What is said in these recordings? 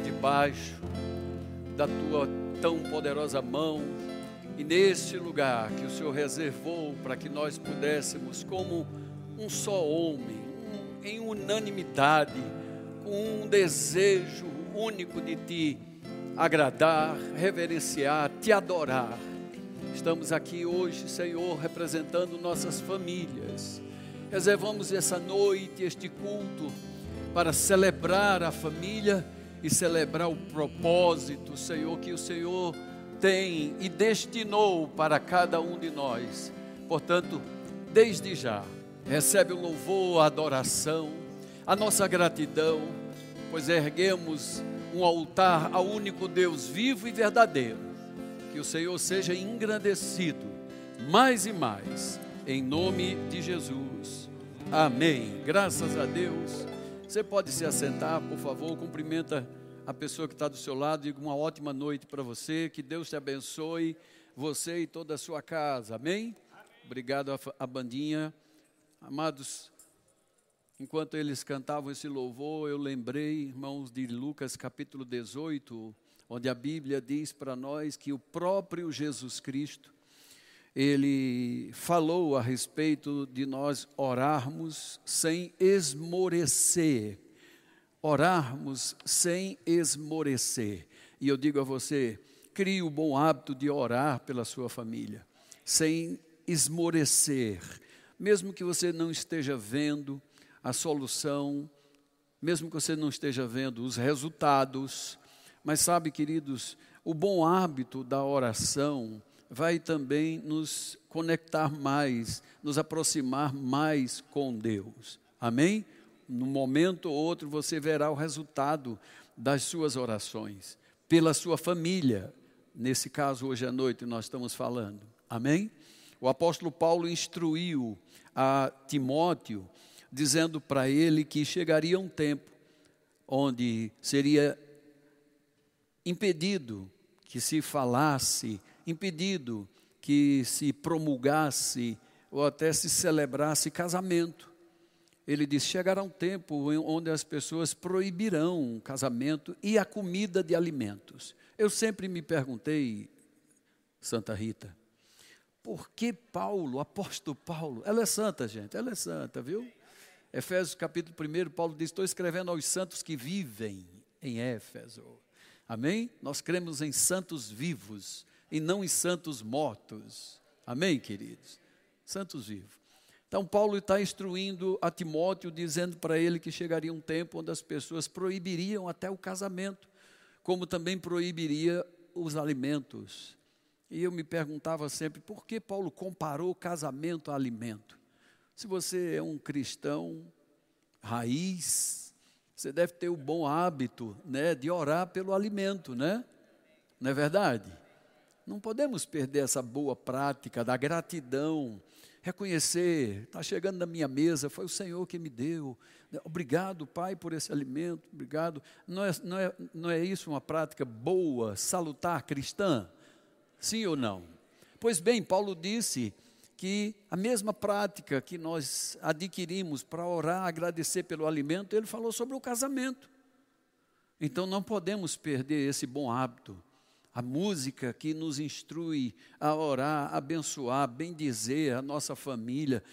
debaixo da tua tão poderosa mão e neste lugar que o Senhor reservou para que nós pudéssemos, como um só homem, em unanimidade, com um desejo único de te agradar, reverenciar, te adorar. Estamos aqui hoje, Senhor, representando nossas famílias. Reservamos essa noite, este culto, para celebrar a família e celebrar o propósito, Senhor, que o Senhor tem e destinou para cada um de nós. Portanto, desde já, recebe o louvor, a adoração, a nossa gratidão, pois erguemos um altar ao único Deus vivo e verdadeiro. Que o Senhor seja engrandecido mais e mais, em nome de Jesus. Amém. Graças a Deus. Você pode se assentar, por favor, cumprimenta a pessoa que está do seu lado, diga uma ótima noite para você, que Deus te abençoe, você e toda a sua casa, amém? Obrigado a, a bandinha. Amados, enquanto eles cantavam esse louvor, eu lembrei, irmãos, de Lucas capítulo 18, onde a Bíblia diz para nós que o próprio Jesus Cristo, ele falou a respeito de nós orarmos sem esmorecer orarmos sem esmorecer. E eu digo a você, crie o bom hábito de orar pela sua família, sem esmorecer. Mesmo que você não esteja vendo a solução, mesmo que você não esteja vendo os resultados, mas sabe, queridos, o bom hábito da oração vai também nos conectar mais, nos aproximar mais com Deus. Amém? num momento ou outro você verá o resultado das suas orações, pela sua família. Nesse caso, hoje à noite, nós estamos falando. Amém? O apóstolo Paulo instruiu a Timóteo, dizendo para ele que chegaria um tempo onde seria impedido que se falasse, impedido que se promulgasse ou até se celebrasse casamento ele diz: chegará um tempo onde as pessoas proibirão o casamento e a comida de alimentos. Eu sempre me perguntei, Santa Rita, por que Paulo, apóstolo Paulo, ela é santa, gente, ela é santa, viu? Efésios capítulo 1, Paulo diz: Estou escrevendo aos santos que vivem em Éfeso. Amém? Nós cremos em santos vivos e não em santos mortos. Amém, queridos? Santos vivos. Então, Paulo está instruindo a Timóteo, dizendo para ele que chegaria um tempo onde as pessoas proibiriam até o casamento, como também proibiria os alimentos. E eu me perguntava sempre, por que Paulo comparou casamento a alimento? Se você é um cristão raiz, você deve ter o bom hábito né, de orar pelo alimento, né? Não é verdade? Não podemos perder essa boa prática da gratidão reconhecer, está chegando na minha mesa, foi o Senhor que me deu. Obrigado, Pai, por esse alimento, obrigado. Não é, não é, não é isso uma prática boa, salutar cristã? Sim ou não? Pois bem, Paulo disse que a mesma prática que nós adquirimos para orar, agradecer pelo alimento, ele falou sobre o casamento. Então não podemos perder esse bom hábito a música que nos instrui a orar, abençoar, bendizer a nossa família,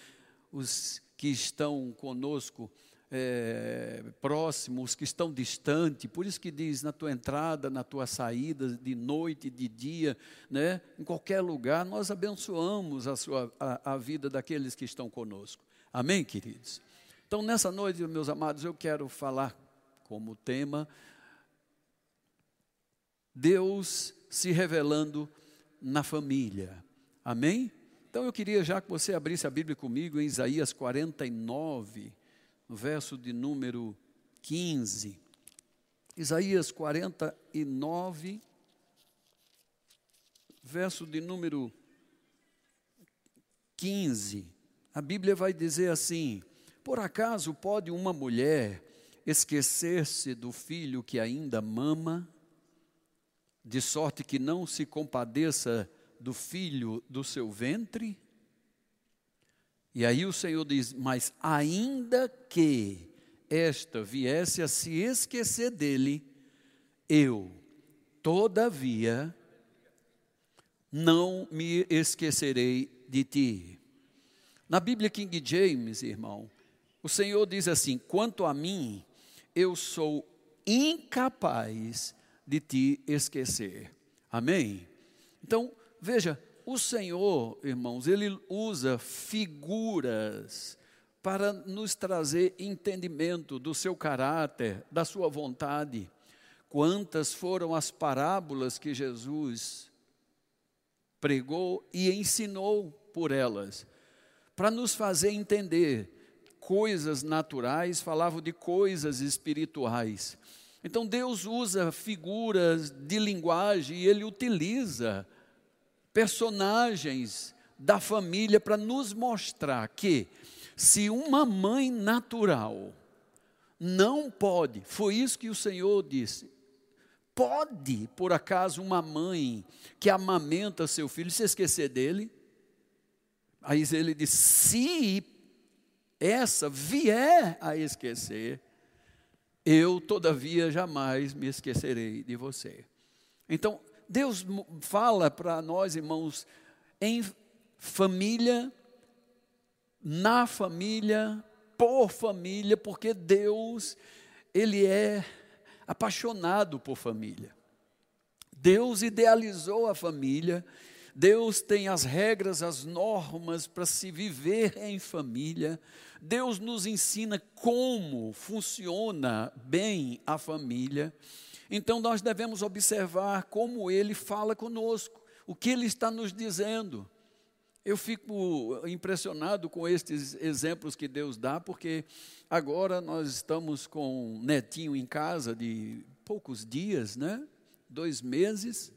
os que estão conosco é, próximos, os que estão distantes. Por isso que diz na tua entrada, na tua saída, de noite, de dia, né? em qualquer lugar, nós abençoamos a, sua, a, a vida daqueles que estão conosco. Amém, queridos? Então, nessa noite, meus amados, eu quero falar como tema Deus se revelando na família. Amém? Então eu queria já que você abrisse a Bíblia comigo em Isaías 49, no verso de número 15. Isaías 49, verso de número 15. A Bíblia vai dizer assim: Por acaso pode uma mulher esquecer-se do filho que ainda mama? De sorte que não se compadeça do filho do seu ventre? E aí o Senhor diz: Mas ainda que esta viesse a se esquecer dele, eu, todavia, não me esquecerei de ti. Na Bíblia King James, irmão, o Senhor diz assim: quanto a mim, eu sou incapaz de te esquecer. Amém? Então, veja, o Senhor, irmãos, ele usa figuras para nos trazer entendimento do seu caráter, da sua vontade. Quantas foram as parábolas que Jesus pregou e ensinou por elas, para nos fazer entender coisas naturais, falavam de coisas espirituais. Então Deus usa figuras de linguagem e ele utiliza personagens da família para nos mostrar que se uma mãe natural não pode, foi isso que o Senhor disse, pode, por acaso, uma mãe que amamenta seu filho se esquecer dele? Aí ele diz: se essa vier a esquecer, eu, todavia, jamais me esquecerei de você. Então, Deus fala para nós, irmãos, em família, na família, por família, porque Deus, Ele é apaixonado por família. Deus idealizou a família, Deus tem as regras, as normas para se viver em família. Deus nos ensina como funciona bem a família. Então nós devemos observar como ele fala conosco, o que ele está nos dizendo. Eu fico impressionado com estes exemplos que Deus dá, porque agora nós estamos com um netinho em casa de poucos dias, né? Dois meses.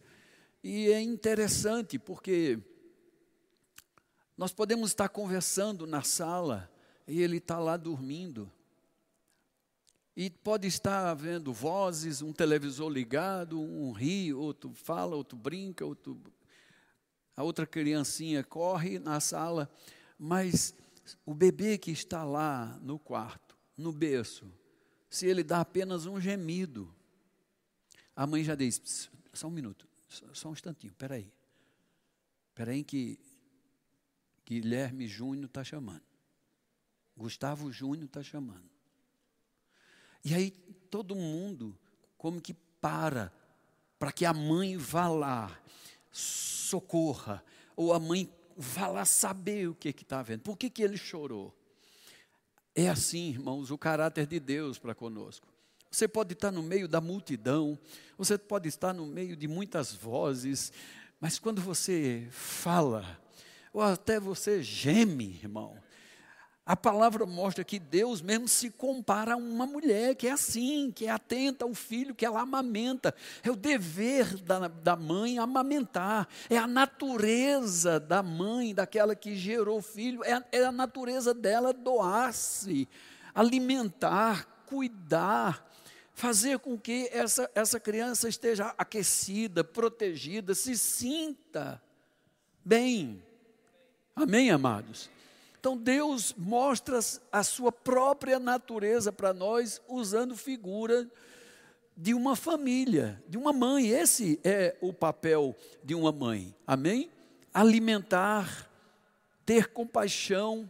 E é interessante, porque nós podemos estar conversando na sala e ele está lá dormindo. E pode estar havendo vozes, um televisor ligado, um ri, outro fala, outro brinca, outro a outra criancinha corre na sala, mas o bebê que está lá no quarto, no berço, se ele dá apenas um gemido, a mãe já diz: só um minuto, só um instantinho, peraí. Peraí que Guilherme Júnior está chamando. Gustavo Júnior está chamando. E aí todo mundo como que para, para que a mãe vá lá socorra, ou a mãe vá lá saber o que está vendo. Por que, que ele chorou? É assim, irmãos, o caráter de Deus para conosco. Você pode estar no meio da multidão, você pode estar no meio de muitas vozes, mas quando você fala, ou até você geme, irmão, a palavra mostra que Deus mesmo se compara a uma mulher que é assim, que é atenta ao filho, que ela amamenta. É o dever da, da mãe amamentar. É a natureza da mãe, daquela que gerou o filho, é, é a natureza dela doar-se, alimentar, cuidar, fazer com que essa, essa criança esteja aquecida, protegida, se sinta bem. Amém, amados? Então Deus mostra a sua própria natureza para nós usando figura de uma família, de uma mãe. Esse é o papel de uma mãe. Amém? Alimentar, ter compaixão.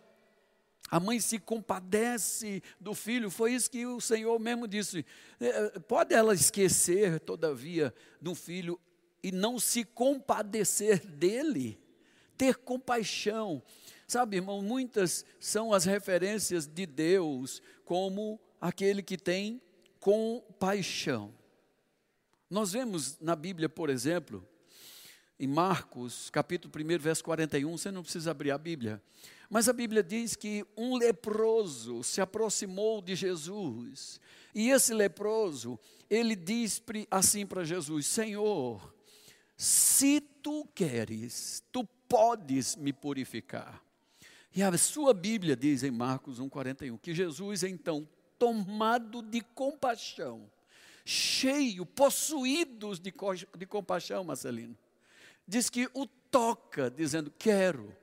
A mãe se compadece do filho, foi isso que o Senhor mesmo disse. É, pode ela esquecer, todavia, do filho e não se compadecer dele? Ter compaixão. Sabe, irmão, muitas são as referências de Deus como aquele que tem compaixão. Nós vemos na Bíblia, por exemplo, em Marcos, capítulo 1, verso 41, você não precisa abrir a Bíblia, mas a Bíblia diz que um leproso se aproximou de Jesus, e esse leproso, ele diz assim para Jesus: Senhor, se tu queres, tu podes me purificar. E a sua Bíblia diz em Marcos 1,41 que Jesus, então, tomado de compaixão, cheio, possuídos de, de compaixão, Marcelino, diz que o toca, dizendo: Quero.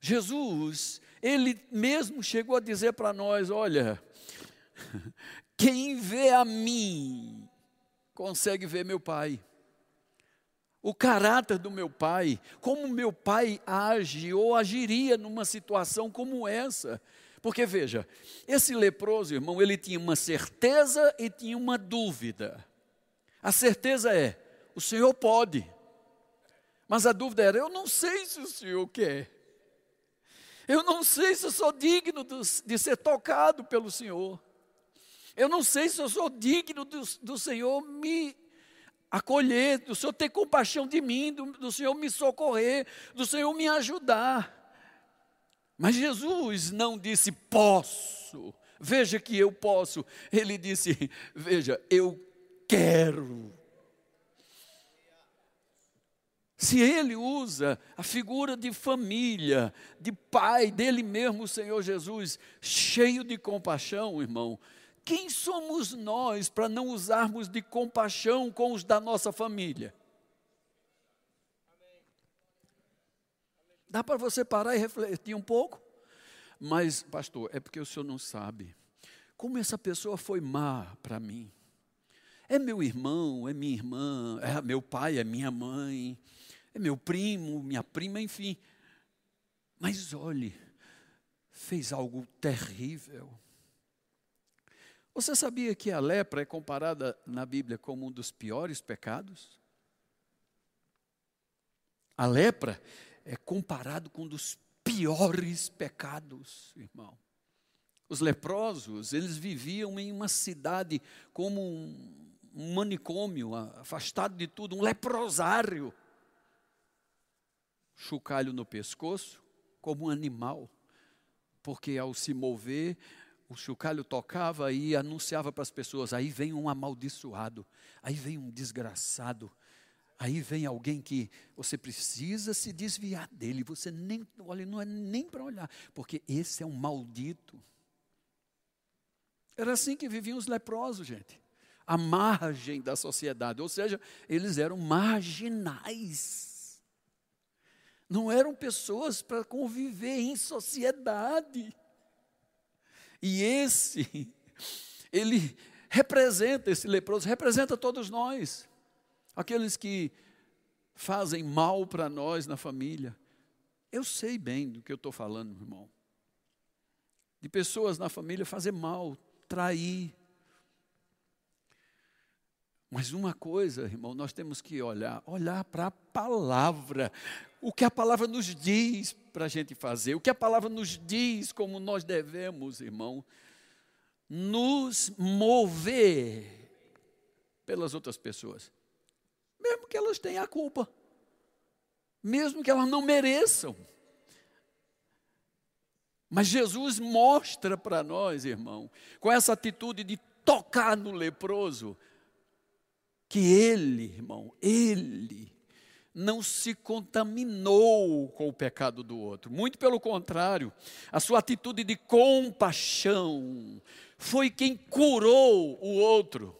Jesus, ele mesmo chegou a dizer para nós: olha, quem vê a mim, consegue ver meu Pai. O caráter do meu pai, como meu pai age ou agiria numa situação como essa. Porque veja, esse leproso, irmão, ele tinha uma certeza e tinha uma dúvida. A certeza é: o Senhor pode. Mas a dúvida era: eu não sei se o Senhor quer. Eu não sei se eu sou digno de ser tocado pelo Senhor. Eu não sei se eu sou digno do, do Senhor me acolher, do Senhor ter compaixão de mim, do, do Senhor me socorrer, do Senhor me ajudar. Mas Jesus não disse posso, veja que eu posso. Ele disse, veja, eu quero. Se ele usa a figura de família, de pai, dele mesmo, o Senhor Jesus, cheio de compaixão, irmão, quem somos nós para não usarmos de compaixão com os da nossa família? Dá para você parar e refletir um pouco? Mas, pastor, é porque o senhor não sabe como essa pessoa foi má para mim. É meu irmão, é minha irmã, é meu pai, é minha mãe, é meu primo, minha prima, enfim. Mas olhe, fez algo terrível. Você sabia que a lepra é comparada na Bíblia como um dos piores pecados? A lepra é comparado com um dos piores pecados, irmão. Os leprosos, eles viviam em uma cidade como um, manicômio, afastado de tudo, um leprosário chocalho no pescoço, como um animal, porque ao se mover, o chocalho tocava e anunciava para as pessoas: aí vem um amaldiçoado, aí vem um desgraçado, aí vem alguém que você precisa se desviar dele, você nem, olha, não é nem para olhar, porque esse é um maldito. Era assim que viviam os leprosos, gente. A margem da sociedade, ou seja, eles eram marginais não eram pessoas para conviver em sociedade. E esse, ele representa, esse leproso, representa todos nós, aqueles que fazem mal para nós na família. Eu sei bem do que eu estou falando, irmão. De pessoas na família fazer mal, trair, mas uma coisa, irmão, nós temos que olhar, olhar para a palavra, o que a palavra nos diz para a gente fazer, o que a palavra nos diz como nós devemos, irmão, nos mover pelas outras pessoas, mesmo que elas tenham a culpa, mesmo que elas não mereçam. Mas Jesus mostra para nós, irmão, com essa atitude de tocar no leproso, que ele, irmão, ele não se contaminou com o pecado do outro. Muito pelo contrário, a sua atitude de compaixão foi quem curou o outro.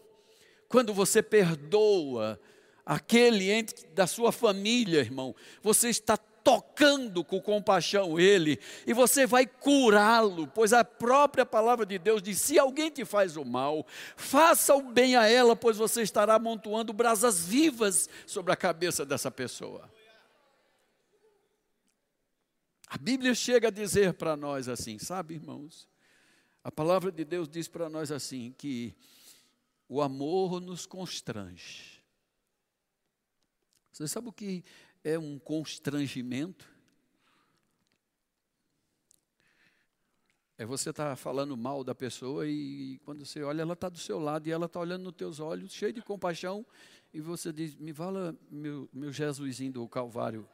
Quando você perdoa aquele ente da sua família, irmão, você está tocando com compaixão ele, e você vai curá-lo, pois a própria palavra de Deus diz: se alguém te faz o mal, faça o bem a ela, pois você estará amontoando brasas vivas sobre a cabeça dessa pessoa. A Bíblia chega a dizer para nós assim, sabe, irmãos? A palavra de Deus diz para nós assim: que o amor nos constrange. Você sabe o que é um constrangimento. É você estar tá falando mal da pessoa e, quando você olha, ela está do seu lado e ela está olhando nos teus olhos, cheio de compaixão, e você diz: Me fala, meu, meu Jesusinho do Calvário,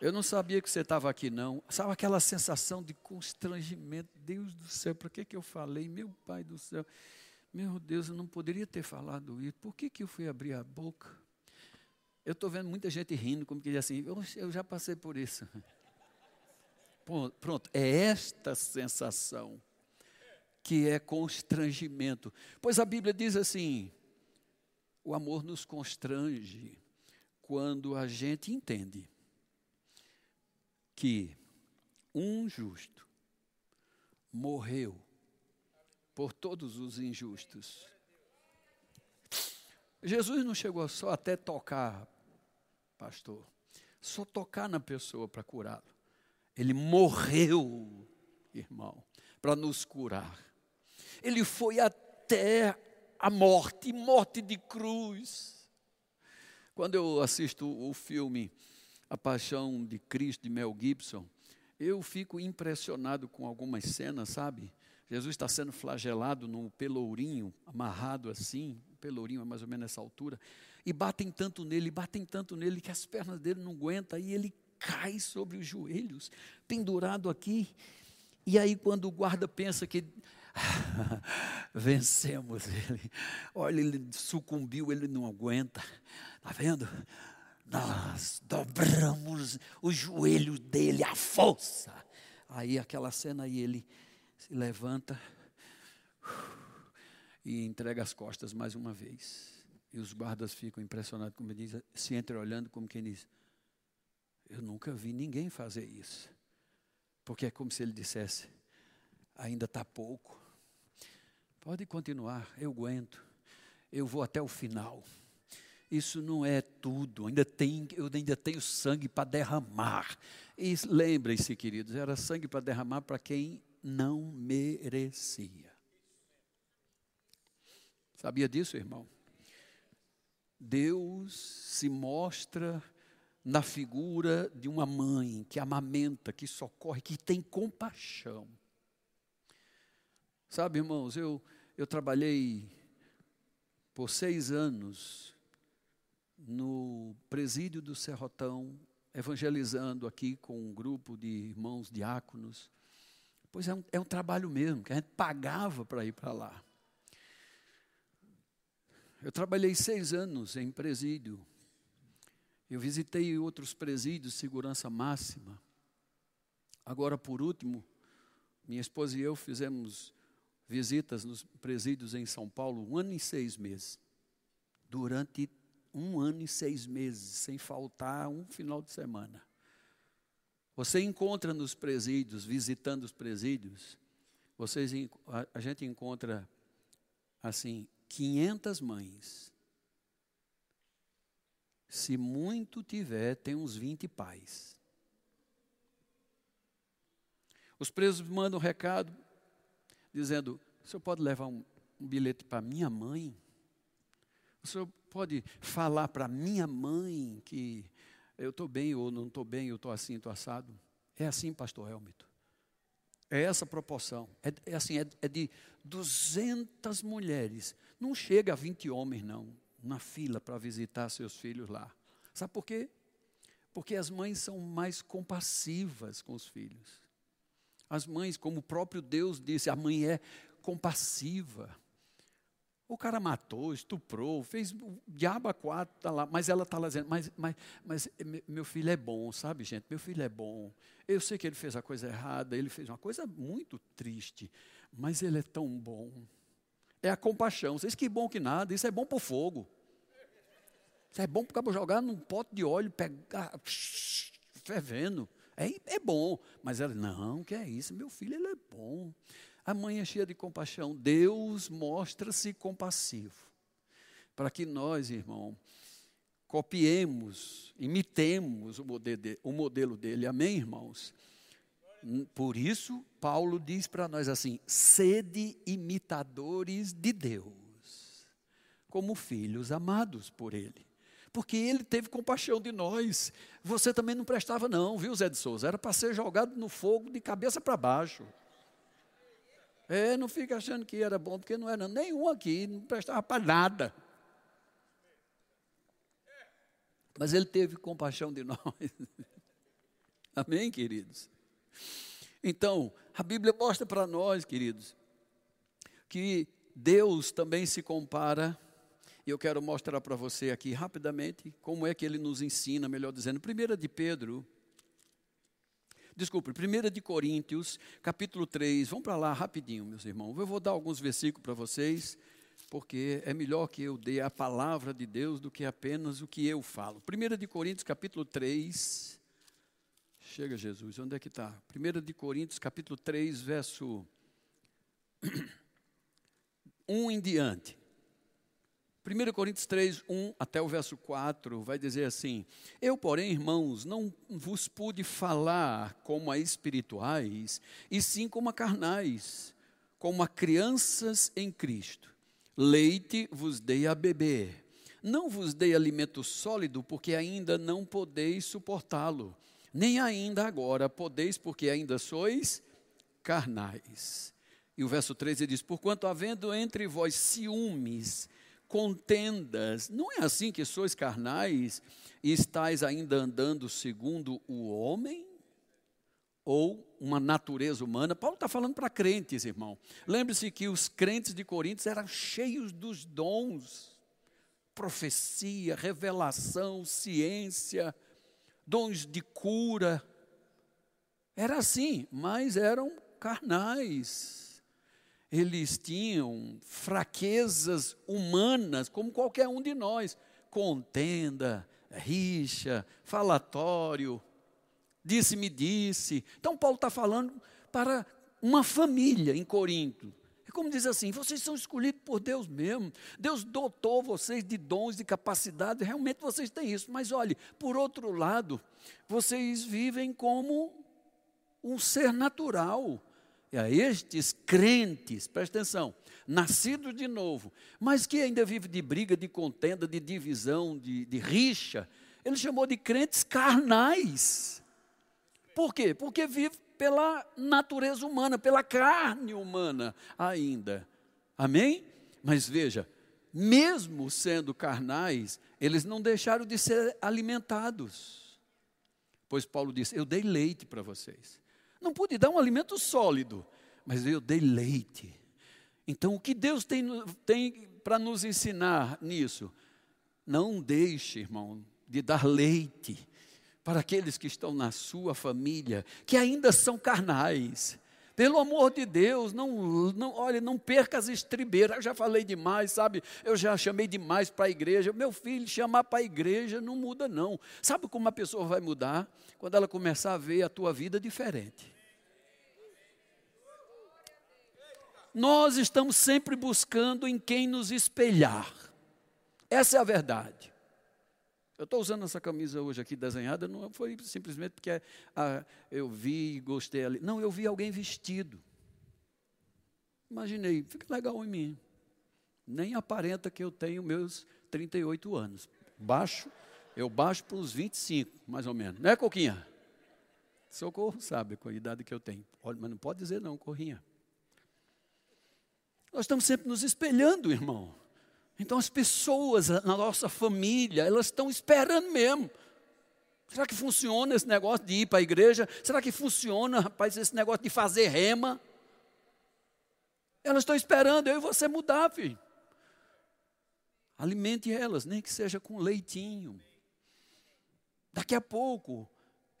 eu não sabia que você estava aqui, não. Sabe aquela sensação de constrangimento? Deus do céu, para que, que eu falei? Meu Pai do céu, meu Deus, eu não poderia ter falado isso. Por que, que eu fui abrir a boca? Eu estou vendo muita gente rindo, como que diz assim, eu, já passei por isso. Pronto, é esta sensação que é constrangimento. Pois a Bíblia diz assim: o amor nos constrange quando a gente entende que um justo morreu por todos os injustos. Jesus não chegou só até tocar, pastor, só tocar na pessoa para curá-lo. Ele morreu, irmão, para nos curar. Ele foi até a morte, morte de cruz. Quando eu assisto o filme A Paixão de Cristo de Mel Gibson, eu fico impressionado com algumas cenas, sabe? Jesus está sendo flagelado no pelourinho, amarrado assim, pelourinho é mais ou menos nessa altura, e batem tanto nele, batem tanto nele que as pernas dele não aguentam, e ele cai sobre os joelhos, pendurado aqui. E aí, quando o guarda pensa que vencemos ele, olha, ele sucumbiu, ele não aguenta, está vendo? Nós dobramos os joelhos dele, a força. Aí, aquela cena aí, ele se levanta e entrega as costas mais uma vez. E os guardas ficam impressionados, como diz, se olhando como quem diz: Eu nunca vi ninguém fazer isso. Porque é como se ele dissesse: Ainda está pouco. Pode continuar, eu aguento. Eu vou até o final. Isso não é tudo, ainda tem, eu ainda tenho sangue para derramar. E lembrem-se, queridos, era sangue para derramar para quem não merecia. Sabia disso, irmão? Deus se mostra na figura de uma mãe que amamenta, que socorre, que tem compaixão. Sabe, irmãos, eu, eu trabalhei por seis anos no presídio do Serrotão, evangelizando aqui com um grupo de irmãos diáconos. Pois é um, é um trabalho mesmo, que a gente pagava para ir para lá. Eu trabalhei seis anos em presídio. Eu visitei outros presídios segurança máxima. Agora, por último, minha esposa e eu fizemos visitas nos presídios em São Paulo um ano e seis meses. Durante um ano e seis meses, sem faltar um final de semana. Você encontra nos presídios, visitando os presídios, vocês, a, gente encontra, assim, 500 mães. Se muito tiver, tem uns 20 pais. Os presos mandam um recado dizendo: o senhor pode levar um, um bilhete para minha mãe? O senhor pode falar para minha mãe que eu estou bem ou não estou bem, eu estou assim, estou assado. É assim, pastor Helmito. É essa proporção. É, é assim, é, é, de 200 mulheres. Não chega a 20 homens, não, na fila para visitar seus filhos lá. Sabe por quê? Porque as mães são mais compassivas com os filhos. As mães, como o próprio Deus disse, a mãe é compassiva. O cara matou, estuprou, fez o diabo quatro, tá lá, mas ela está lá dizendo, mas, mas, mas meu filho é bom, sabe, gente? Meu filho é bom. Eu sei que ele fez a coisa errada, ele fez uma coisa muito triste, mas ele é tão bom. É a compaixão. Vocês que bom que nada, isso é bom para o fogo. Isso é bom para jogar num pote de óleo, pegar, fervendo. É, é bom. Mas ela, não, que é isso, meu filho, ele é bom. A mãe é cheia de compaixão. Deus mostra-se compassivo. Para que nós, irmão, copiemos, imitemos o modelo dele. Amém, irmãos? Por isso, Paulo diz para nós assim: sede imitadores de Deus, como filhos amados por Ele. Porque Ele teve compaixão de nós. Você também não prestava, não, viu, Zé de Souza? Era para ser jogado no fogo de cabeça para baixo. É, não fica achando que era bom, porque não era nenhum aqui, não prestava para nada. Mas ele teve compaixão de nós. Amém, queridos? Então, a Bíblia mostra para nós, queridos, que Deus também se compara, e eu quero mostrar para você aqui rapidamente como é que ele nos ensina, melhor dizendo, 1 de Pedro, Desculpe, 1 de Coríntios, capítulo 3. Vamos para lá rapidinho, meus irmãos. Eu vou dar alguns versículos para vocês, porque é melhor que eu dê a palavra de Deus do que apenas o que eu falo. 1 de Coríntios, capítulo 3. chega Jesus, onde é que está? 1 de Coríntios, capítulo 3, verso 1 em diante. 1 Coríntios 3, 1 até o verso 4 vai dizer assim: Eu, porém, irmãos, não vos pude falar como a espirituais, e sim como a carnais, como a crianças em Cristo. Leite vos dei a beber. Não vos dei alimento sólido, porque ainda não podeis suportá-lo, nem ainda agora podeis, porque ainda sois carnais. E o verso 13 diz: Porquanto havendo entre vós ciúmes, contendas. Não é assim que sois carnais e estáis ainda andando segundo o homem? Ou uma natureza humana? Paulo está falando para crentes, irmão. Lembre-se que os crentes de Coríntios eram cheios dos dons profecia, revelação, ciência, dons de cura. Era assim, mas eram carnais eles tinham fraquezas humanas, como qualquer um de nós. Contenda, rixa, falatório, disse-me disse. Então, Paulo está falando para uma família em Corinto. É como diz assim: vocês são escolhidos por Deus mesmo. Deus dotou vocês de dons, de capacidades, realmente vocês têm isso. Mas olhe, por outro lado, vocês vivem como um ser natural a estes crentes, presta atenção, nascidos de novo, mas que ainda vive de briga, de contenda, de divisão, de, de rixa, ele chamou de crentes carnais. Por quê? Porque vive pela natureza humana, pela carne humana ainda. Amém? Mas veja, mesmo sendo carnais, eles não deixaram de ser alimentados. Pois Paulo disse: Eu dei leite para vocês. Não pude dar um alimento sólido, mas eu dei leite. Então, o que Deus tem, tem para nos ensinar nisso? Não deixe, irmão, de dar leite para aqueles que estão na sua família, que ainda são carnais. Pelo amor de Deus, não, não, olha, não perca as estribeiras. Eu já falei demais, sabe? Eu já chamei demais para a igreja. Meu filho, chamar para a igreja não muda, não. Sabe como a pessoa vai mudar? Quando ela começar a ver a tua vida diferente. Nós estamos sempre buscando em quem nos espelhar. Essa é a verdade. Eu estou usando essa camisa hoje aqui desenhada, não foi simplesmente porque ah, eu vi e gostei ali. Não, eu vi alguém vestido. Imaginei, fica legal em mim. Nem aparenta que eu tenho meus 38 anos. Baixo, eu baixo para os 25, mais ou menos. Não é, Coquinha? Socorro sabe com a idade que eu tenho. Mas não pode dizer não, Corrinha. Nós estamos sempre nos espelhando, irmão. Então as pessoas na nossa família, elas estão esperando mesmo. Será que funciona esse negócio de ir para a igreja? Será que funciona, rapaz, esse negócio de fazer rema? Elas estão esperando eu e você mudar, filho. Alimente elas, nem que seja com leitinho. Daqui a pouco,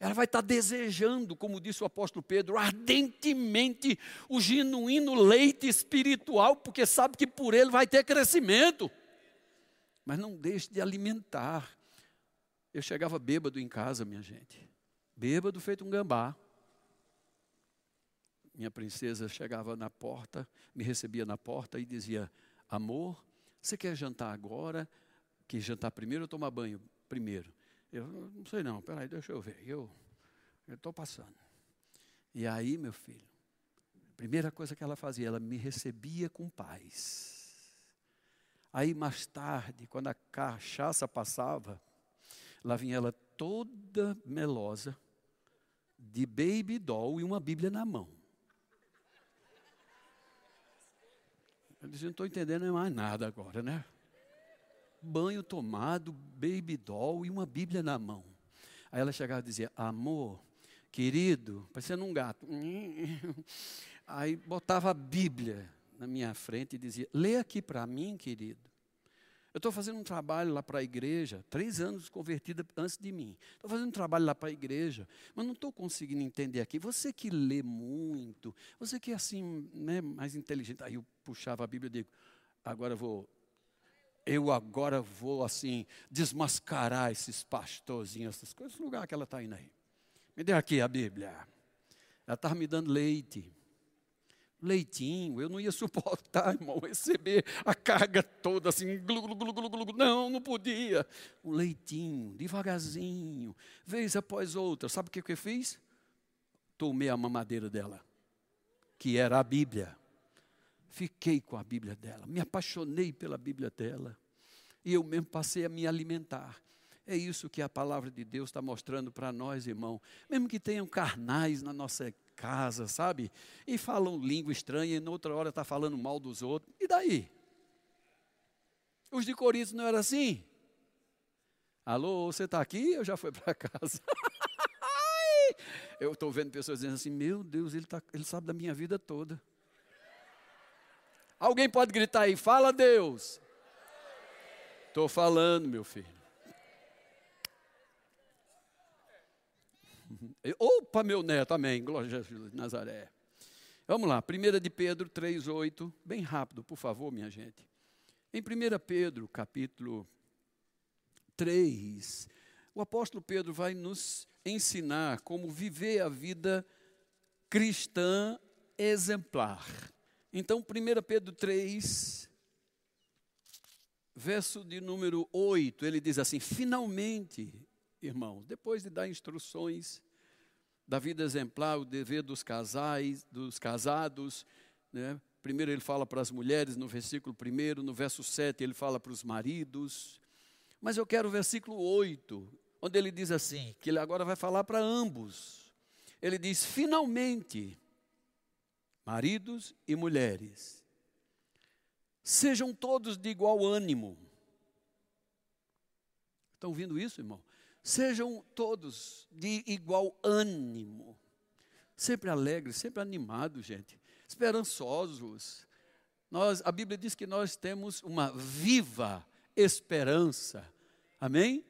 ela vai estar desejando, como disse o apóstolo Pedro, ardentemente o genuíno leite espiritual, porque sabe que por ele vai ter crescimento. Mas não deixe de alimentar. Eu chegava bêbado em casa, minha gente. Bêbado feito um gambá. Minha princesa chegava na porta, me recebia na porta e dizia: Amor, você quer jantar agora? Que jantar primeiro ou tomar banho primeiro? Eu não sei não, peraí, deixa eu ver. Eu estou passando. E aí, meu filho, a primeira coisa que ela fazia, ela me recebia com paz. Aí mais tarde, quando a cachaça passava, lá vinha ela toda melosa, de baby doll e uma Bíblia na mão. Eu disse, não estou entendendo mais nada agora, né? Banho tomado, baby doll e uma Bíblia na mão. Aí ela chegava e dizia: Amor, querido, parecendo um gato. Aí botava a Bíblia na minha frente e dizia: Lê aqui para mim, querido. Eu estou fazendo um trabalho lá para a igreja, três anos convertida antes de mim. Estou fazendo um trabalho lá para a igreja, mas não estou conseguindo entender aqui. Você que lê muito, você que é assim, né, mais inteligente. Aí eu puxava a Bíblia e digo: agora eu vou eu agora vou assim desmascarar esses pastorzinhos, essas coisas, no lugar que ela está indo aí. Me dê aqui a Bíblia. Ela estava me dando leite. Leitinho, eu não ia suportar, irmão, receber a carga toda assim, glu, glu, glu, glu, glu. não, não podia. Um leitinho, devagarzinho, vez após outra. Sabe o que eu fiz? Tomei a mamadeira dela, que era a Bíblia. Fiquei com a Bíblia dela, me apaixonei pela Bíblia dela. E eu mesmo passei a me alimentar. É isso que a palavra de Deus está mostrando para nós, irmão. Mesmo que tenham carnais na nossa casa, sabe? E falam língua estranha e na outra hora está falando mal dos outros. E daí? Os de Corinto não era assim? Alô, você está aqui? Eu já fui para casa. eu estou vendo pessoas dizendo assim: Meu Deus, ele, tá, ele sabe da minha vida toda. Alguém pode gritar aí: Fala, Deus. Estou falando, meu filho. Opa, meu neto, amém. Glória a Jesus de Nazaré. Vamos lá, 1 de Pedro 3,8, bem rápido, por favor, minha gente. Em 1 Pedro, capítulo 3, o apóstolo Pedro vai nos ensinar como viver a vida cristã exemplar. Então, 1 Pedro 3, verso de número 8, ele diz assim: Finalmente, irmãos, depois de dar instruções da vida exemplar, o dever dos casais, dos casados, né? Primeiro ele fala para as mulheres no versículo 1, no verso 7 ele fala para os maridos. Mas eu quero o versículo 8, onde ele diz assim, que ele agora vai falar para ambos. Ele diz: "Finalmente, maridos e mulheres, sejam todos de igual ânimo." Estão ouvindo isso, irmão? Sejam todos de igual ânimo, sempre alegres, sempre animados, gente, esperançosos. Nós, a Bíblia diz que nós temos uma viva esperança. Amém?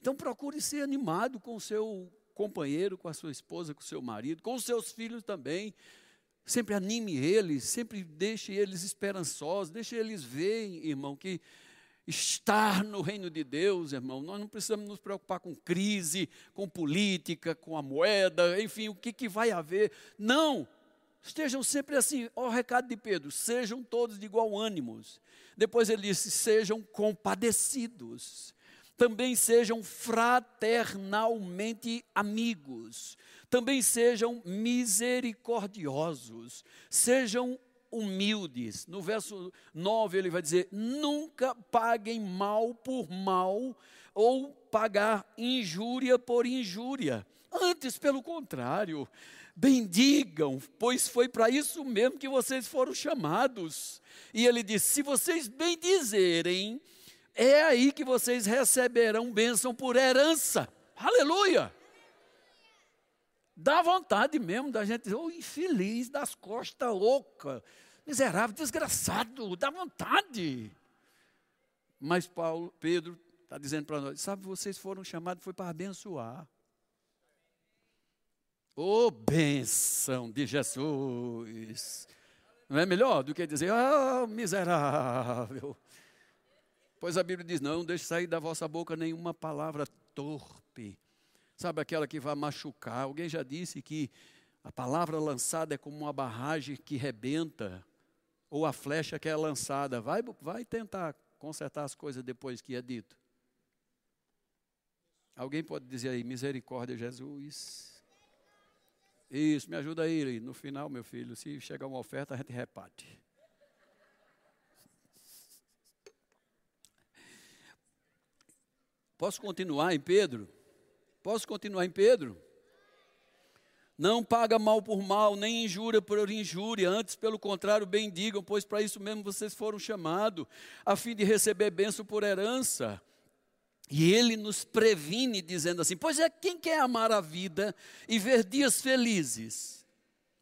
Então procure ser animado com o seu companheiro, com a sua esposa, com o seu marido, com os seus filhos também. Sempre anime eles, sempre deixe eles esperançosos, deixe eles verem, irmão, que estar no reino de Deus, irmão, nós não precisamos nos preocupar com crise, com política, com a moeda, enfim, o que, que vai haver. Não! Estejam sempre assim, ó, o recado de Pedro, sejam todos de igual ânimo. Depois ele disse: sejam compadecidos, também sejam fraternalmente amigos, também sejam misericordiosos, sejam humildes. No verso 9 ele vai dizer: nunca paguem mal por mal ou pagar injúria por injúria. Antes, pelo contrário, bendigam, pois foi para isso mesmo que vocês foram chamados. E ele diz: se vocês bendizerem, é aí que vocês receberão bênção por herança. Aleluia! Dá vontade mesmo da gente dizer, oh, infeliz das costas oca, miserável, desgraçado, dá vontade. Mas Paulo, Pedro está dizendo para nós, sabe, vocês foram chamados, foi para abençoar. Oh, benção de Jesus! Não é melhor do que dizer, ah, oh, miserável. Pois a Bíblia diz: não deixe sair da vossa boca nenhuma palavra torpe sabe aquela que vai machucar. Alguém já disse que a palavra lançada é como uma barragem que rebenta, ou a flecha que é lançada. Vai, vai tentar consertar as coisas depois que é dito. Alguém pode dizer aí, misericórdia, Jesus. Isso, me ajuda aí. No final, meu filho, se chegar uma oferta, a gente reparte. Posso continuar em Pedro? Posso continuar em Pedro? Não paga mal por mal, nem injúria por injúria, antes, pelo contrário, bendigam, pois para isso mesmo vocês foram chamados, a fim de receber bênção por herança. E ele nos previne, dizendo assim: Pois é, quem quer amar a vida e ver dias felizes?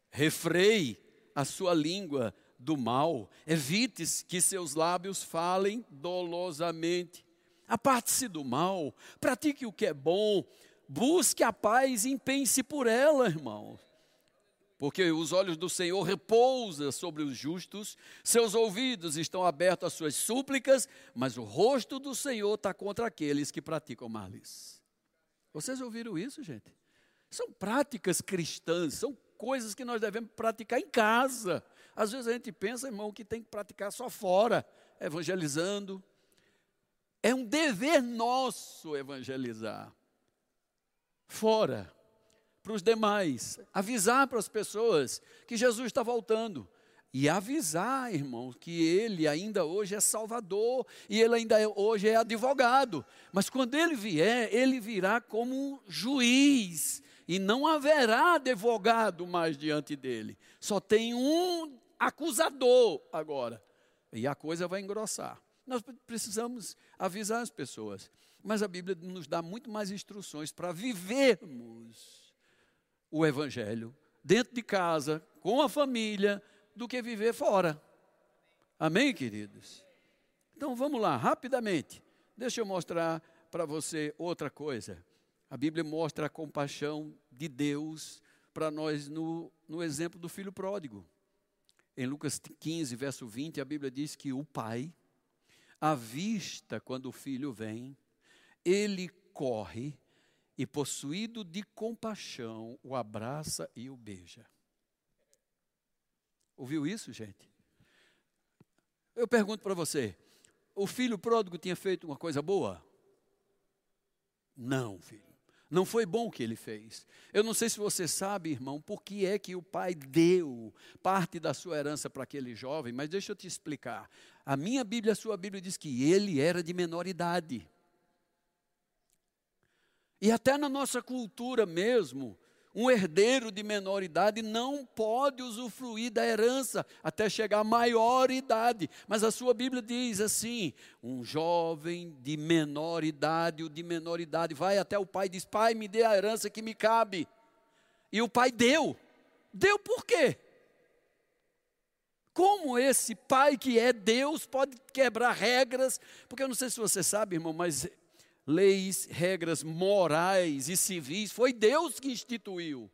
Refreie a sua língua do mal, evite que seus lábios falem dolosamente. Aparte-se do mal, pratique o que é bom, Busque a paz e empenhe-se por ela, irmão. Porque os olhos do Senhor repousam sobre os justos, seus ouvidos estão abertos às suas súplicas, mas o rosto do Senhor está contra aqueles que praticam males. Vocês ouviram isso, gente? São práticas cristãs, são coisas que nós devemos praticar em casa. Às vezes a gente pensa, irmão, que tem que praticar só fora, evangelizando. É um dever nosso evangelizar. Fora, para os demais, avisar para as pessoas que Jesus está voltando. E avisar, irmão, que ele ainda hoje é salvador e ele ainda é, hoje é advogado. Mas quando ele vier, ele virá como juiz e não haverá advogado mais diante dele. Só tem um acusador agora. E a coisa vai engrossar. Nós precisamos avisar as pessoas. Mas a Bíblia nos dá muito mais instruções para vivermos o Evangelho dentro de casa, com a família, do que viver fora. Amém, queridos? Então vamos lá, rapidamente. Deixa eu mostrar para você outra coisa. A Bíblia mostra a compaixão de Deus para nós no, no exemplo do filho pródigo. Em Lucas 15, verso 20, a Bíblia diz que o pai, à vista quando o filho vem, ele corre e, possuído de compaixão, o abraça e o beija. Ouviu isso, gente? Eu pergunto para você: o filho pródigo tinha feito uma coisa boa? Não, filho. Não foi bom o que ele fez. Eu não sei se você sabe, irmão, por que é que o pai deu parte da sua herança para aquele jovem, mas deixa eu te explicar. A minha Bíblia, a sua Bíblia diz que ele era de menor idade. E até na nossa cultura mesmo, um herdeiro de menor idade não pode usufruir da herança até chegar à maior idade. Mas a sua Bíblia diz assim: um jovem de menor idade, o de menor idade, vai até o pai e diz: Pai, me dê a herança que me cabe. E o pai deu. Deu por quê? Como esse pai que é Deus pode quebrar regras? Porque eu não sei se você sabe, irmão, mas leis, regras morais e civis, foi Deus que instituiu.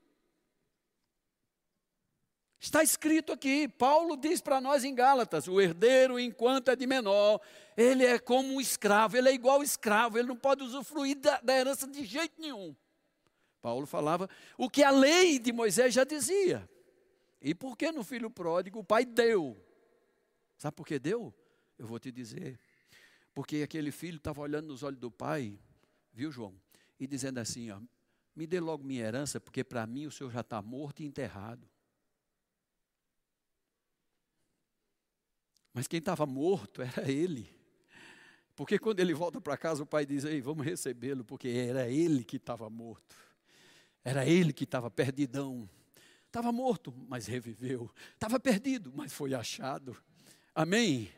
Está escrito aqui, Paulo diz para nós em Gálatas: o herdeiro, enquanto é de menor, ele é como um escravo, ele é igual escravo, ele não pode usufruir da, da herança de jeito nenhum. Paulo falava o que a lei de Moisés já dizia. E por que no filho pródigo o pai deu? Sabe por que deu? Eu vou te dizer. Porque aquele filho estava olhando nos olhos do pai, viu, João? E dizendo assim: ó, me dê logo minha herança, porque para mim o senhor já está morto e enterrado. Mas quem estava morto era ele. Porque quando ele volta para casa, o pai diz: Ei, vamos recebê-lo, porque era ele que estava morto. Era ele que estava perdidão. Estava morto, mas reviveu. Estava perdido, mas foi achado. Amém?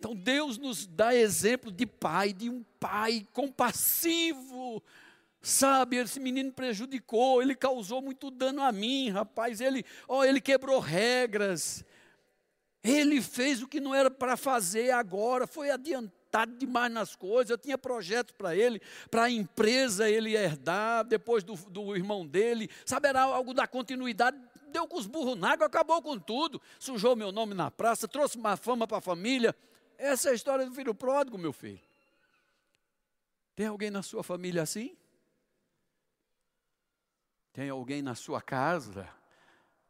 Então Deus nos dá exemplo de pai, de um pai compassivo. Sabe, esse menino prejudicou, ele causou muito dano a mim, rapaz. Ele, ó, ele quebrou regras. Ele fez o que não era para fazer agora, foi adiantado demais nas coisas. Eu tinha projetos para ele, para a empresa ele herdar, depois do, do irmão dele. Sabe, era algo da continuidade deu com os burros na água, acabou com tudo, sujou meu nome na praça, trouxe uma fama para a família. Essa é a história do filho pródigo, meu filho. Tem alguém na sua família assim? Tem alguém na sua casa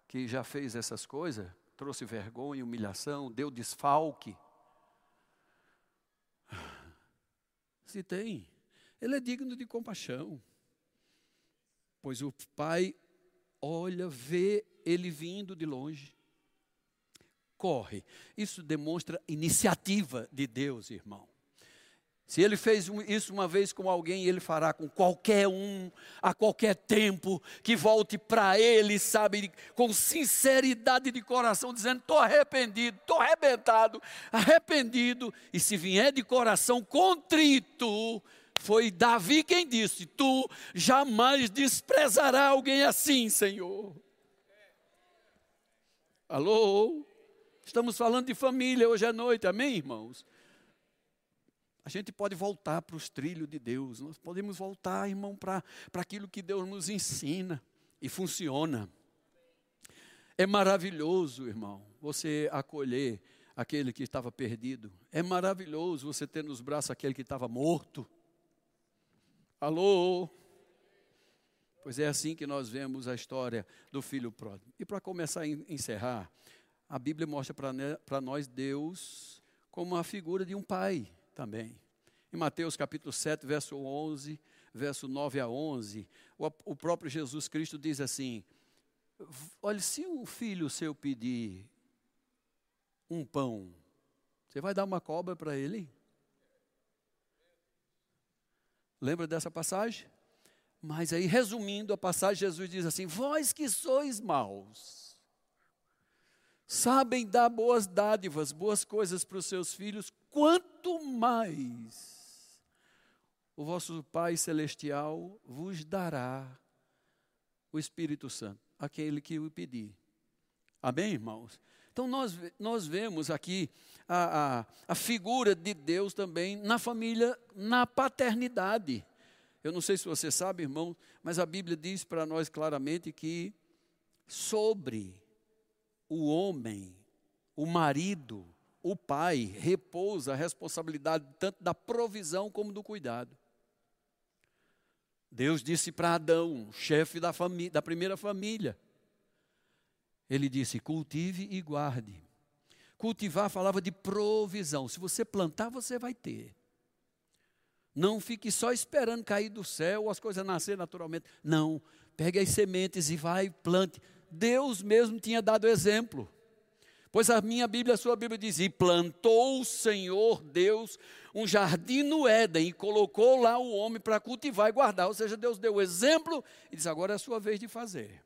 que já fez essas coisas? Trouxe vergonha, humilhação, deu desfalque? Se tem, ele é digno de compaixão. Pois o pai olha, vê ele vindo de longe corre. Isso demonstra iniciativa de Deus, irmão. Se ele fez isso uma vez com alguém, ele fará com qualquer um, a qualquer tempo, que volte para ele, sabe, com sinceridade de coração, dizendo: estou arrependido, estou arrebentado, arrependido. E se vier de coração contrito, foi Davi quem disse: Tu jamais desprezarás alguém assim, Senhor. Alô? Estamos falando de família hoje à noite, amém, irmãos? A gente pode voltar para os trilhos de Deus, nós podemos voltar, irmão, para aquilo que Deus nos ensina e funciona. É maravilhoso, irmão, você acolher aquele que estava perdido. É maravilhoso você ter nos braços aquele que estava morto. Alô? Pois é assim que nós vemos a história do filho pródigo. E para começar a encerrar, a Bíblia mostra para nós Deus como a figura de um pai também. Em Mateus capítulo 7, verso 11, verso 9 a 11, o, próprio Jesus Cristo diz assim: Olha, se um filho seu pedir um pão, você vai dar uma cobra para ele? Lembra dessa passagem? Mas aí, resumindo a passagem, Jesus diz assim: Vós que sois maus, sabem dar boas dádivas, boas coisas para os seus filhos, quanto mais o vosso Pai Celestial vos dará o Espírito Santo, aquele que o pedir. Amém, irmãos? Então, nós, nós vemos aqui a, a, a figura de Deus também na família, na paternidade. Eu não sei se você sabe, irmão, mas a Bíblia diz para nós claramente que sobre o homem, o marido, o pai, repousa a responsabilidade tanto da provisão como do cuidado. Deus disse para Adão, chefe da, da primeira família, ele disse: cultive e guarde. Cultivar falava de provisão. Se você plantar, você vai ter. Não fique só esperando cair do céu ou as coisas nascer naturalmente. Não. Pegue as sementes e vai plante. Deus mesmo tinha dado exemplo. Pois a minha Bíblia, a sua Bíblia diz: E plantou o Senhor Deus um jardim no Éden e colocou lá o homem para cultivar e guardar. Ou seja, Deus deu o exemplo e diz: Agora é a sua vez de fazer.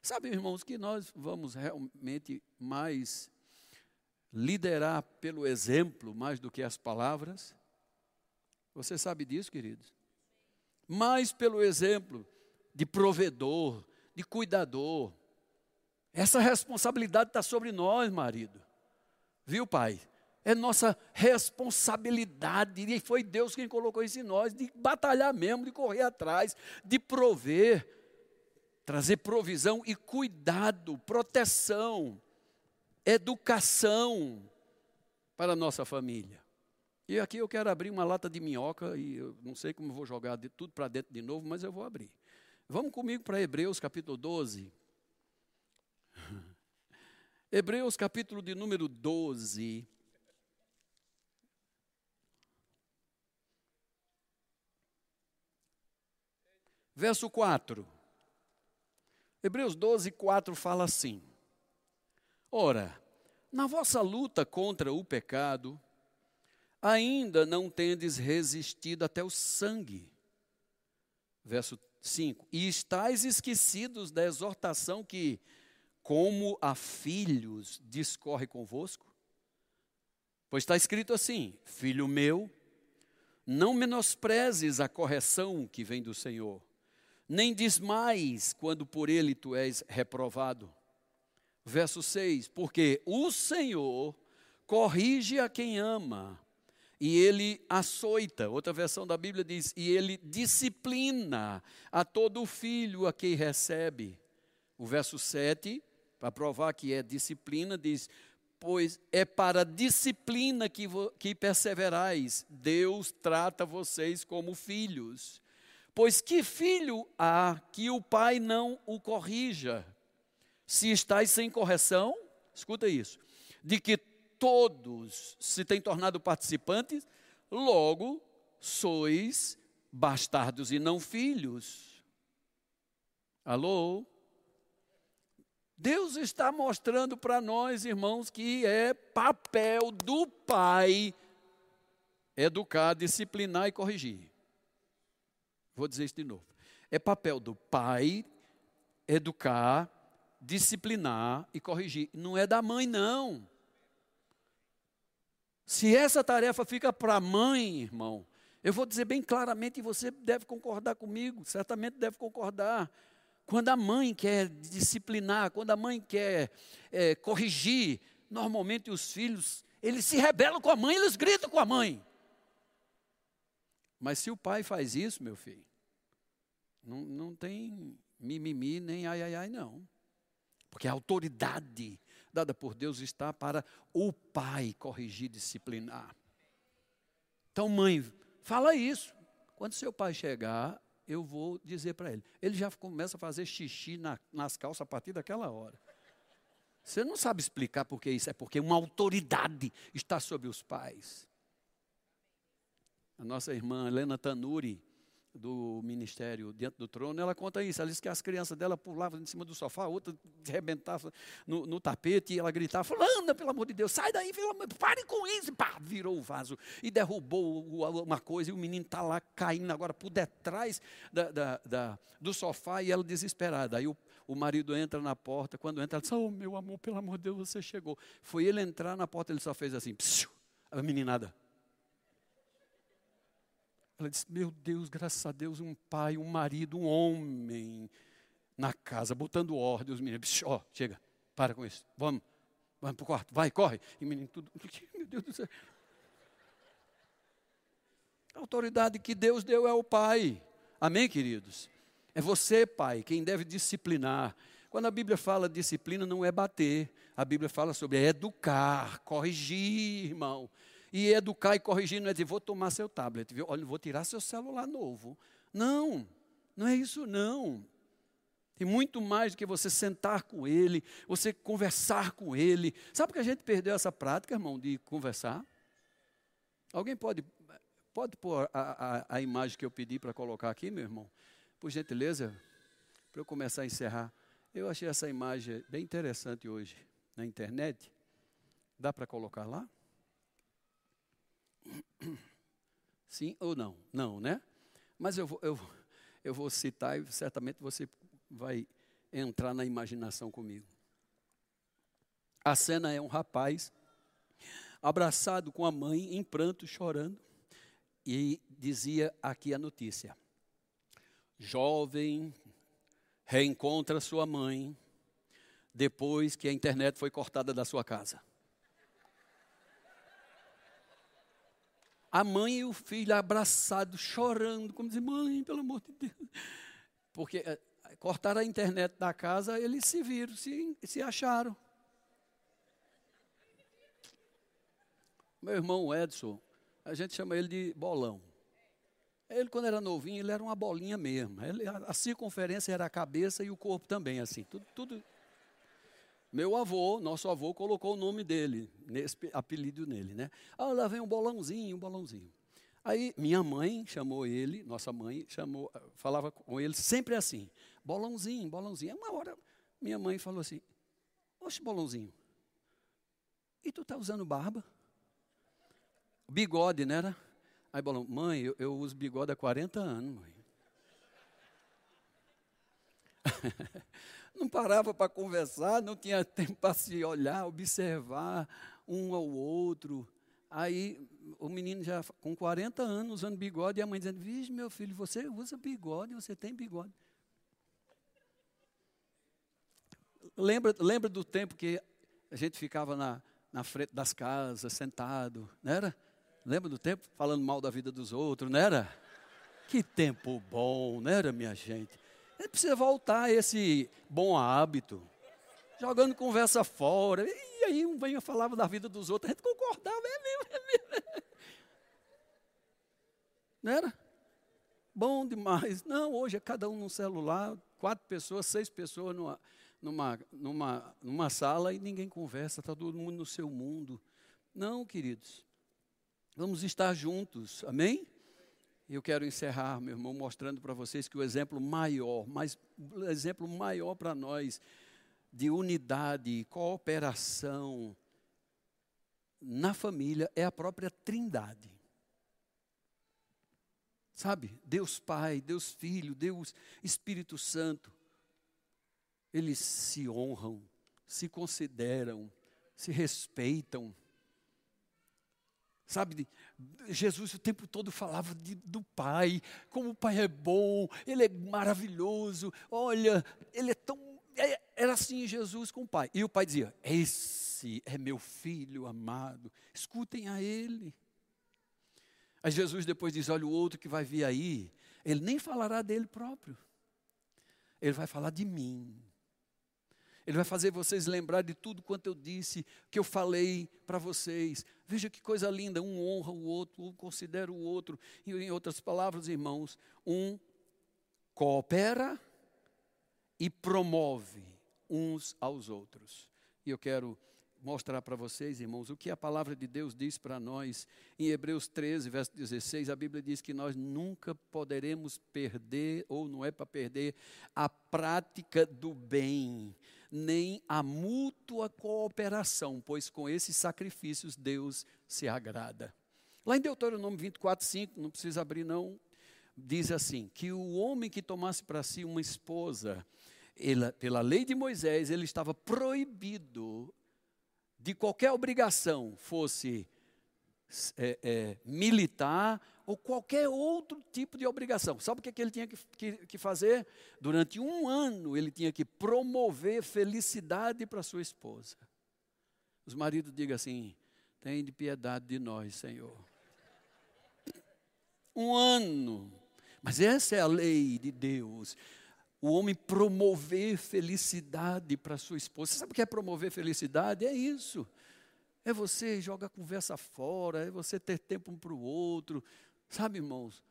Sabe, irmãos, que nós vamos realmente mais liderar pelo exemplo mais do que as palavras? Você sabe disso, queridos? Mais pelo exemplo de provedor, de cuidador. Essa responsabilidade está sobre nós, marido. Viu, pai? É nossa responsabilidade, e foi Deus quem colocou isso em nós, de batalhar mesmo, de correr atrás, de prover, trazer provisão e cuidado, proteção, educação para a nossa família. E aqui eu quero abrir uma lata de minhoca, e eu não sei como vou jogar de tudo para dentro de novo, mas eu vou abrir. Vamos comigo para Hebreus capítulo 12. Hebreus capítulo de número 12. Verso 4. Hebreus 12, 4 fala assim: Ora, na vossa luta contra o pecado, ainda não tendes resistido até o sangue. Verso 5: E estáis esquecidos da exortação que, como a filhos, discorre convosco? Pois está escrito assim: Filho meu, não menosprezes a correção que vem do Senhor, nem desmais quando por ele tu és reprovado. Verso 6: Porque o Senhor corrige a quem ama e ele açoita. Outra versão da Bíblia diz: e ele disciplina a todo filho a quem recebe. O verso 7, para provar que é disciplina, diz: pois é para disciplina que, que perseverais. Deus trata vocês como filhos. Pois que filho há que o pai não o corrija? Se estáis sem correção, escuta isso, de que todos se têm tornado participantes, logo sois bastardos e não filhos. Alô? Deus está mostrando para nós, irmãos, que é papel do pai educar, disciplinar e corrigir. Vou dizer isso de novo. É papel do pai educar, disciplinar e corrigir. Não é da mãe, não. Se essa tarefa fica para a mãe, irmão, eu vou dizer bem claramente, e você deve concordar comigo, certamente deve concordar. Quando a mãe quer disciplinar, quando a mãe quer é, corrigir, normalmente os filhos, eles se rebelam com a mãe, eles gritam com a mãe. Mas se o pai faz isso, meu filho, não, não tem mimimi nem ai, ai, ai, não. Porque a autoridade dada por Deus está para o pai corrigir, disciplinar. Então, mãe, fala isso. Quando seu pai chegar, eu vou dizer para ele. Ele já começa a fazer xixi na, nas calças a partir daquela hora. Você não sabe explicar por que isso, é porque uma autoridade está sobre os pais. A nossa irmã Helena Tanuri, do ministério Diante do Trono, ela conta isso. Ela disse que as crianças dela pulavam em cima do sofá, outra arrebentava no, no tapete e ela gritava: Fulana, pelo amor de Deus, sai daí, pare com isso. Pá, virou o vaso e derrubou uma coisa e o menino está lá caindo agora por detrás da, da, da, do sofá e ela desesperada. Aí o, o marido entra na porta, quando entra, ela diz: Oh, meu amor, pelo amor de Deus, você chegou. Foi ele entrar na porta, ele só fez assim: psiu, a meninada. Ela disse: Meu Deus, graças a Deus, um pai, um marido, um homem na casa, botando ordem. Os meninos, ó, oh, chega, para com isso, vamos, vamos para o quarto, vai, corre. E o menino, tudo, meu Deus do céu. A autoridade que Deus deu é o pai. Amém, queridos? É você, pai, quem deve disciplinar. Quando a Bíblia fala disciplina, não é bater. A Bíblia fala sobre educar, corrigir, irmão. E educar e corrigir não é dizer, vou tomar seu tablet, viu? olha, vou tirar seu celular novo. Não, não é isso não. Tem muito mais do que você sentar com ele, você conversar com ele. Sabe que a gente perdeu essa prática, irmão, de conversar? Alguém pode, pode pôr a, a, a imagem que eu pedi para colocar aqui, meu irmão? Por gentileza, para eu começar a encerrar. Eu achei essa imagem bem interessante hoje na internet. Dá para colocar lá? Sim ou não? Não, né? Mas eu vou, eu, eu vou citar e certamente você vai entrar na imaginação comigo. A cena é um rapaz abraçado com a mãe, em pranto, chorando, e dizia aqui a notícia: jovem reencontra sua mãe depois que a internet foi cortada da sua casa. A mãe e o filho abraçados, chorando, como dizer, mãe, pelo amor de Deus. Porque é, cortaram a internet da casa, eles se viram, se, se acharam. Meu irmão Edson, a gente chama ele de bolão. Ele, quando era novinho, ele era uma bolinha mesmo. Ele, a, a, circunferência era a cabeça e o corpo também, assim. Tudo, tudo. Meu avô, nosso avô, colocou o nome dele, nesse apelido nele, né? Ah, lá vem um bolãozinho, um bolãozinho. Aí minha mãe chamou ele, nossa mãe chamou, falava com ele sempre assim, bolãozinho, bolãozinho. Uma hora minha mãe falou assim, oxe, bolãozinho, e tu tá usando barba? Bigode, né? Era? Aí bolão, mãe, eu, eu uso bigode há 40 anos, mãe. não parava para conversar, não tinha tempo para se olhar, observar um ao outro. Aí o menino já com 40 anos usando bigode e a mãe dizendo: Vixe, meu filho, você usa bigode, você tem bigode. Lembra, lembra do tempo que a gente ficava na, na frente das casas, sentado, não era? Lembra do tempo falando mal da vida dos outros, não era? Que tempo bom, não era, minha gente? Ele precisa voltar a esse bom hábito. Jogando conversa fora. E aí um venha falava da vida dos outros, a gente concordava, é mesmo, é mesmo. Não era? Bom demais. Não, hoje é cada um no celular, quatro pessoas, seis pessoas numa, numa, numa, numa sala e ninguém conversa, está todo mundo no seu mundo. Não, queridos. Vamos estar juntos, amém? Eu quero encerrar, meu irmão, mostrando para vocês que o exemplo maior, mas o exemplo maior para nós de unidade, cooperação na família é a própria Trindade. Sabe? Deus Pai, Deus Filho, Deus Espírito Santo. Eles se honram, se consideram, se respeitam. Sabe, Jesus o tempo todo falava de, do Pai, como o Pai é bom, Ele é maravilhoso, olha, Ele é tão. É, era assim Jesus com o Pai. E o Pai dizia: Esse é meu filho amado, escutem a Ele. Aí Jesus depois diz: Olha, o outro que vai vir aí, ele nem falará dele próprio, ele vai falar de mim. Ele vai fazer vocês lembrar de tudo quanto eu disse, que eu falei para vocês. Veja que coisa linda, um honra o outro, um considera o outro. E em outras palavras, irmãos, um coopera e promove uns aos outros. E eu quero mostrar para vocês, irmãos, o que a palavra de Deus diz para nós. Em Hebreus 13, verso 16, a Bíblia diz que nós nunca poderemos perder, ou não é para perder, a prática do bem, nem a mútua cooperação, pois com esses sacrifícios Deus se agrada. Lá em Deuteronômio 24, 5, não precisa abrir não, diz assim: que o homem que tomasse para si uma esposa, ele, pela lei de Moisés, ele estava proibido de qualquer obrigação, fosse é, é, militar ou qualquer outro tipo de obrigação. Sabe o que, é que ele tinha que, que, que, fazer? Durante um ano ele tinha que promover felicidade para sua esposa. Os maridos digam assim: tem de piedade de nós, Senhor. Um ano. Mas essa é a lei de Deus o homem promover felicidade para sua esposa. Você sabe o que é promover felicidade? É isso. É você jogar a conversa fora, é você ter tempo um para o outro. Sabe, irmãos?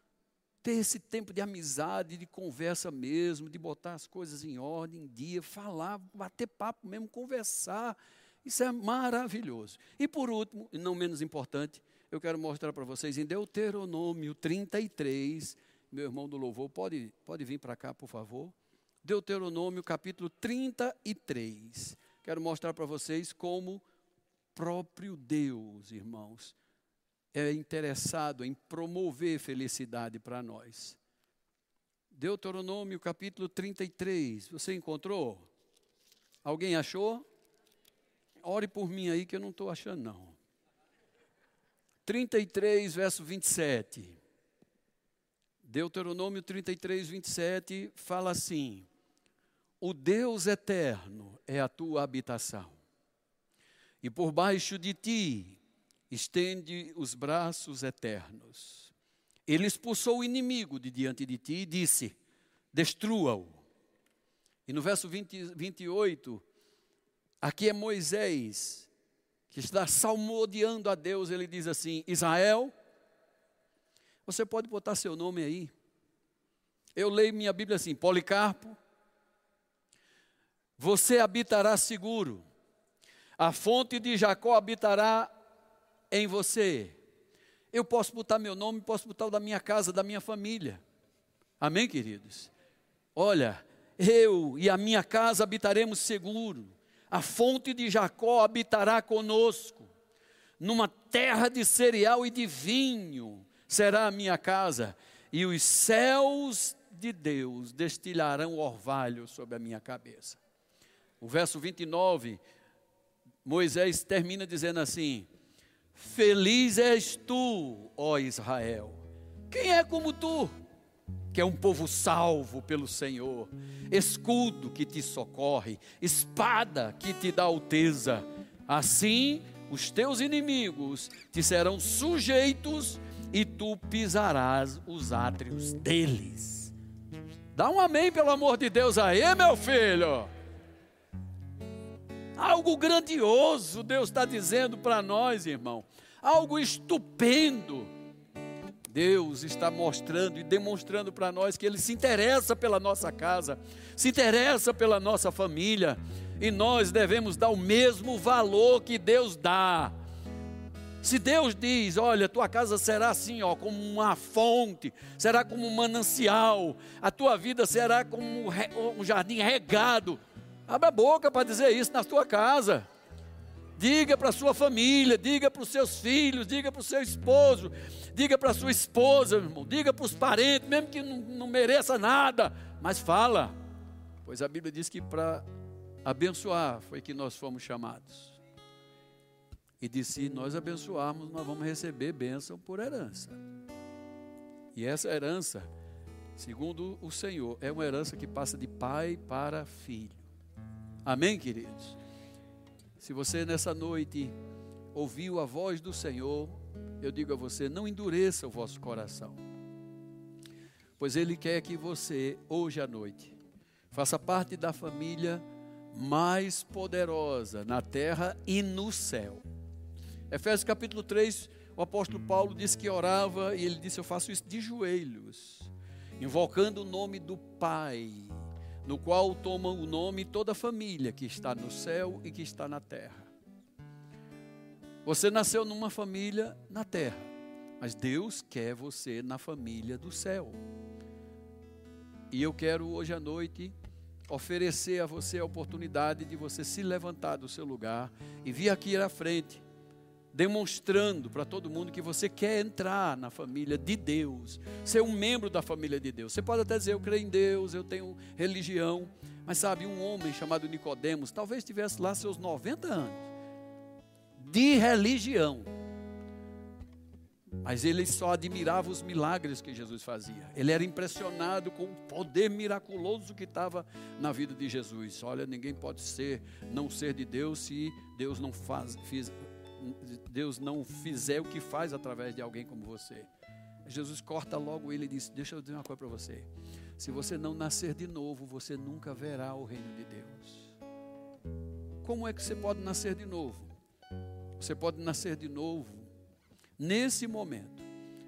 Ter esse tempo de amizade, de conversa mesmo, de botar as coisas em ordem, em dia, falar, bater papo mesmo, conversar. Isso é maravilhoso. E por último, e não menos importante, eu quero mostrar para vocês em Deuteronômio 33. Meu irmão do louvor, pode, pode vir para cá, por favor. Deuteronômio capítulo 33. Quero mostrar para vocês como próprio Deus, irmãos, é interessado em promover felicidade para nós. Deuteronômio capítulo 33. Você encontrou? Alguém achou? Ore por mim aí que eu não estou achando, não. 33, verso 27. Deuteronômio 33, 27 fala assim: o Deus eterno é a tua habitação. E por baixo de ti estende os braços eternos. Ele expulsou o inimigo de diante de ti e disse: Destrua-o. E no verso 20, 28, aqui é Moisés, que está salmodiando a Deus, ele diz assim: Israel, você pode botar seu nome aí. Eu leio minha Bíblia assim: Policarpo, você habitará seguro. A fonte de Jacó habitará em você. Eu posso botar meu nome, posso botar o da minha casa, da minha família. Amém, queridos? Olha, eu e a minha casa habitaremos seguro. A fonte de Jacó habitará conosco. Numa terra de cereal e de vinho será a minha casa, e os céus de Deus destilharão orvalho sobre a minha cabeça. O verso 29, Moisés termina dizendo assim: Feliz és tu, ó Israel. Quem é como tu? Que é um povo salvo pelo Senhor, escudo que te socorre, espada que te dá alteza. Assim, os teus inimigos te serão sujeitos e tu pisarás os átrios deles. Dá um amém, pelo amor de Deus, aí, meu filho. Algo grandioso Deus está dizendo para nós, irmão. Algo estupendo. Deus está mostrando e demonstrando para nós que Ele se interessa pela nossa casa, se interessa pela nossa família, e nós devemos dar o mesmo valor que Deus dá. Se Deus diz, olha, tua casa será assim, ó, como uma fonte, será como um manancial, a tua vida será como um jardim regado, Abra a boca para dizer isso na sua casa. Diga para a sua família, diga para os seus filhos, diga para o seu esposo, diga para a sua esposa, irmão, diga para os parentes, mesmo que não, não mereça nada, mas fala. Pois a Bíblia diz que para abençoar foi que nós fomos chamados. E disse: se nós abençoarmos, nós vamos receber bênção por herança. E essa herança, segundo o Senhor, é uma herança que passa de pai para filho. Amém, queridos? Se você nessa noite ouviu a voz do Senhor, eu digo a você: não endureça o vosso coração, pois Ele quer que você, hoje à noite, faça parte da família mais poderosa na terra e no céu. Efésios capítulo 3, o apóstolo Paulo disse que orava e ele disse: Eu faço isso de joelhos invocando o nome do Pai, no qual toma o nome toda a família que está no céu e que está na terra. Você nasceu numa família na terra, mas Deus quer você na família do céu. E eu quero hoje à noite oferecer a você a oportunidade de você se levantar do seu lugar e vir aqui à frente demonstrando para todo mundo que você quer entrar na família de Deus, ser um membro da família de Deus. Você pode até dizer eu creio em Deus, eu tenho religião, mas sabe, um homem chamado Nicodemos, talvez tivesse lá seus 90 anos de religião. Mas ele só admirava os milagres que Jesus fazia. Ele era impressionado com o poder miraculoso que estava na vida de Jesus. Olha, ninguém pode ser, não ser de Deus se Deus não faz, fiz, Deus não fizer o que faz através de alguém como você. Jesus corta logo ele e diz: Deixa eu dizer uma coisa para você. Se você não nascer de novo, você nunca verá o reino de Deus. Como é que você pode nascer de novo? Você pode nascer de novo nesse momento,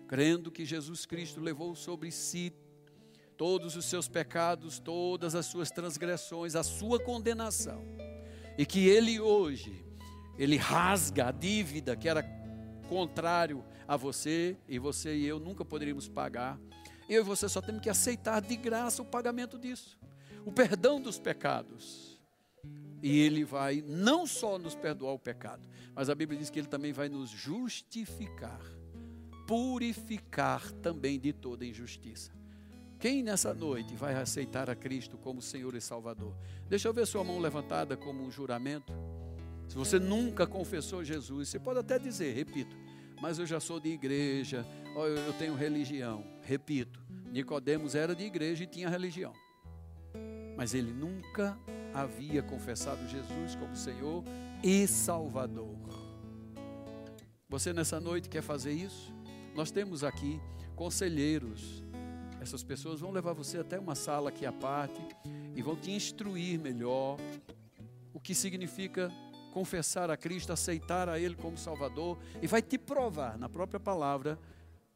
crendo que Jesus Cristo levou sobre si todos os seus pecados, todas as suas transgressões, a sua condenação, e que Ele hoje ele rasga a dívida que era contrário a você, e você e eu nunca poderíamos pagar. Eu e você só temos que aceitar de graça o pagamento disso, o perdão dos pecados. E Ele vai não só nos perdoar o pecado, mas a Bíblia diz que Ele também vai nos justificar, purificar também de toda injustiça. Quem nessa noite vai aceitar a Cristo como Senhor e Salvador? Deixa eu ver sua mão levantada como um juramento. Se você nunca confessou Jesus, você pode até dizer, repito, mas eu já sou de igreja, eu tenho religião. Repito, Nicodemos era de igreja e tinha religião. Mas ele nunca havia confessado Jesus como Senhor e Salvador. Você nessa noite quer fazer isso? Nós temos aqui conselheiros. Essas pessoas vão levar você até uma sala aqui à parte e vão te instruir melhor o que significa confessar a Cristo, aceitar a Ele como Salvador, e vai te provar na própria palavra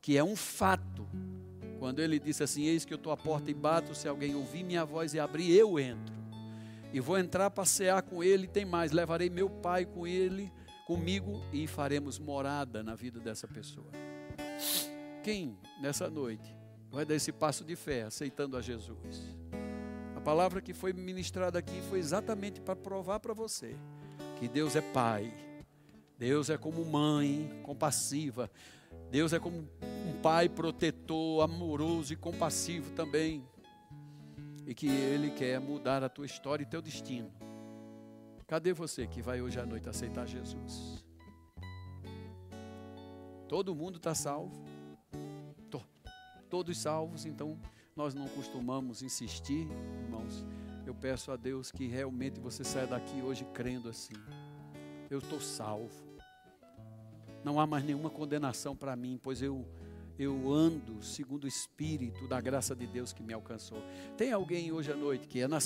que é um fato. Quando ele disse assim: Eis que eu estou à porta e bato, se alguém ouvir minha voz e abrir, eu entro. E vou entrar passear com ele, tem mais, levarei meu pai com ele, comigo, e faremos morada na vida dessa pessoa. Quem nessa noite vai dar esse passo de fé, aceitando a Jesus? A palavra que foi ministrada aqui foi exatamente para provar para você que Deus é pai, Deus é como mãe compassiva, Deus é como um pai protetor, amoroso e compassivo também, e que Ele quer mudar a tua história e teu destino. Cadê você que vai hoje à noite aceitar Jesus? Todo mundo está salvo, todos salvos, então nós não costumamos insistir, irmãos eu peço a Deus que realmente você saia daqui hoje crendo assim. Eu estou salvo. Não há mais nenhuma condenação para mim, pois eu eu ando segundo o espírito da graça de Deus que me alcançou. Tem alguém hoje à noite que é nascido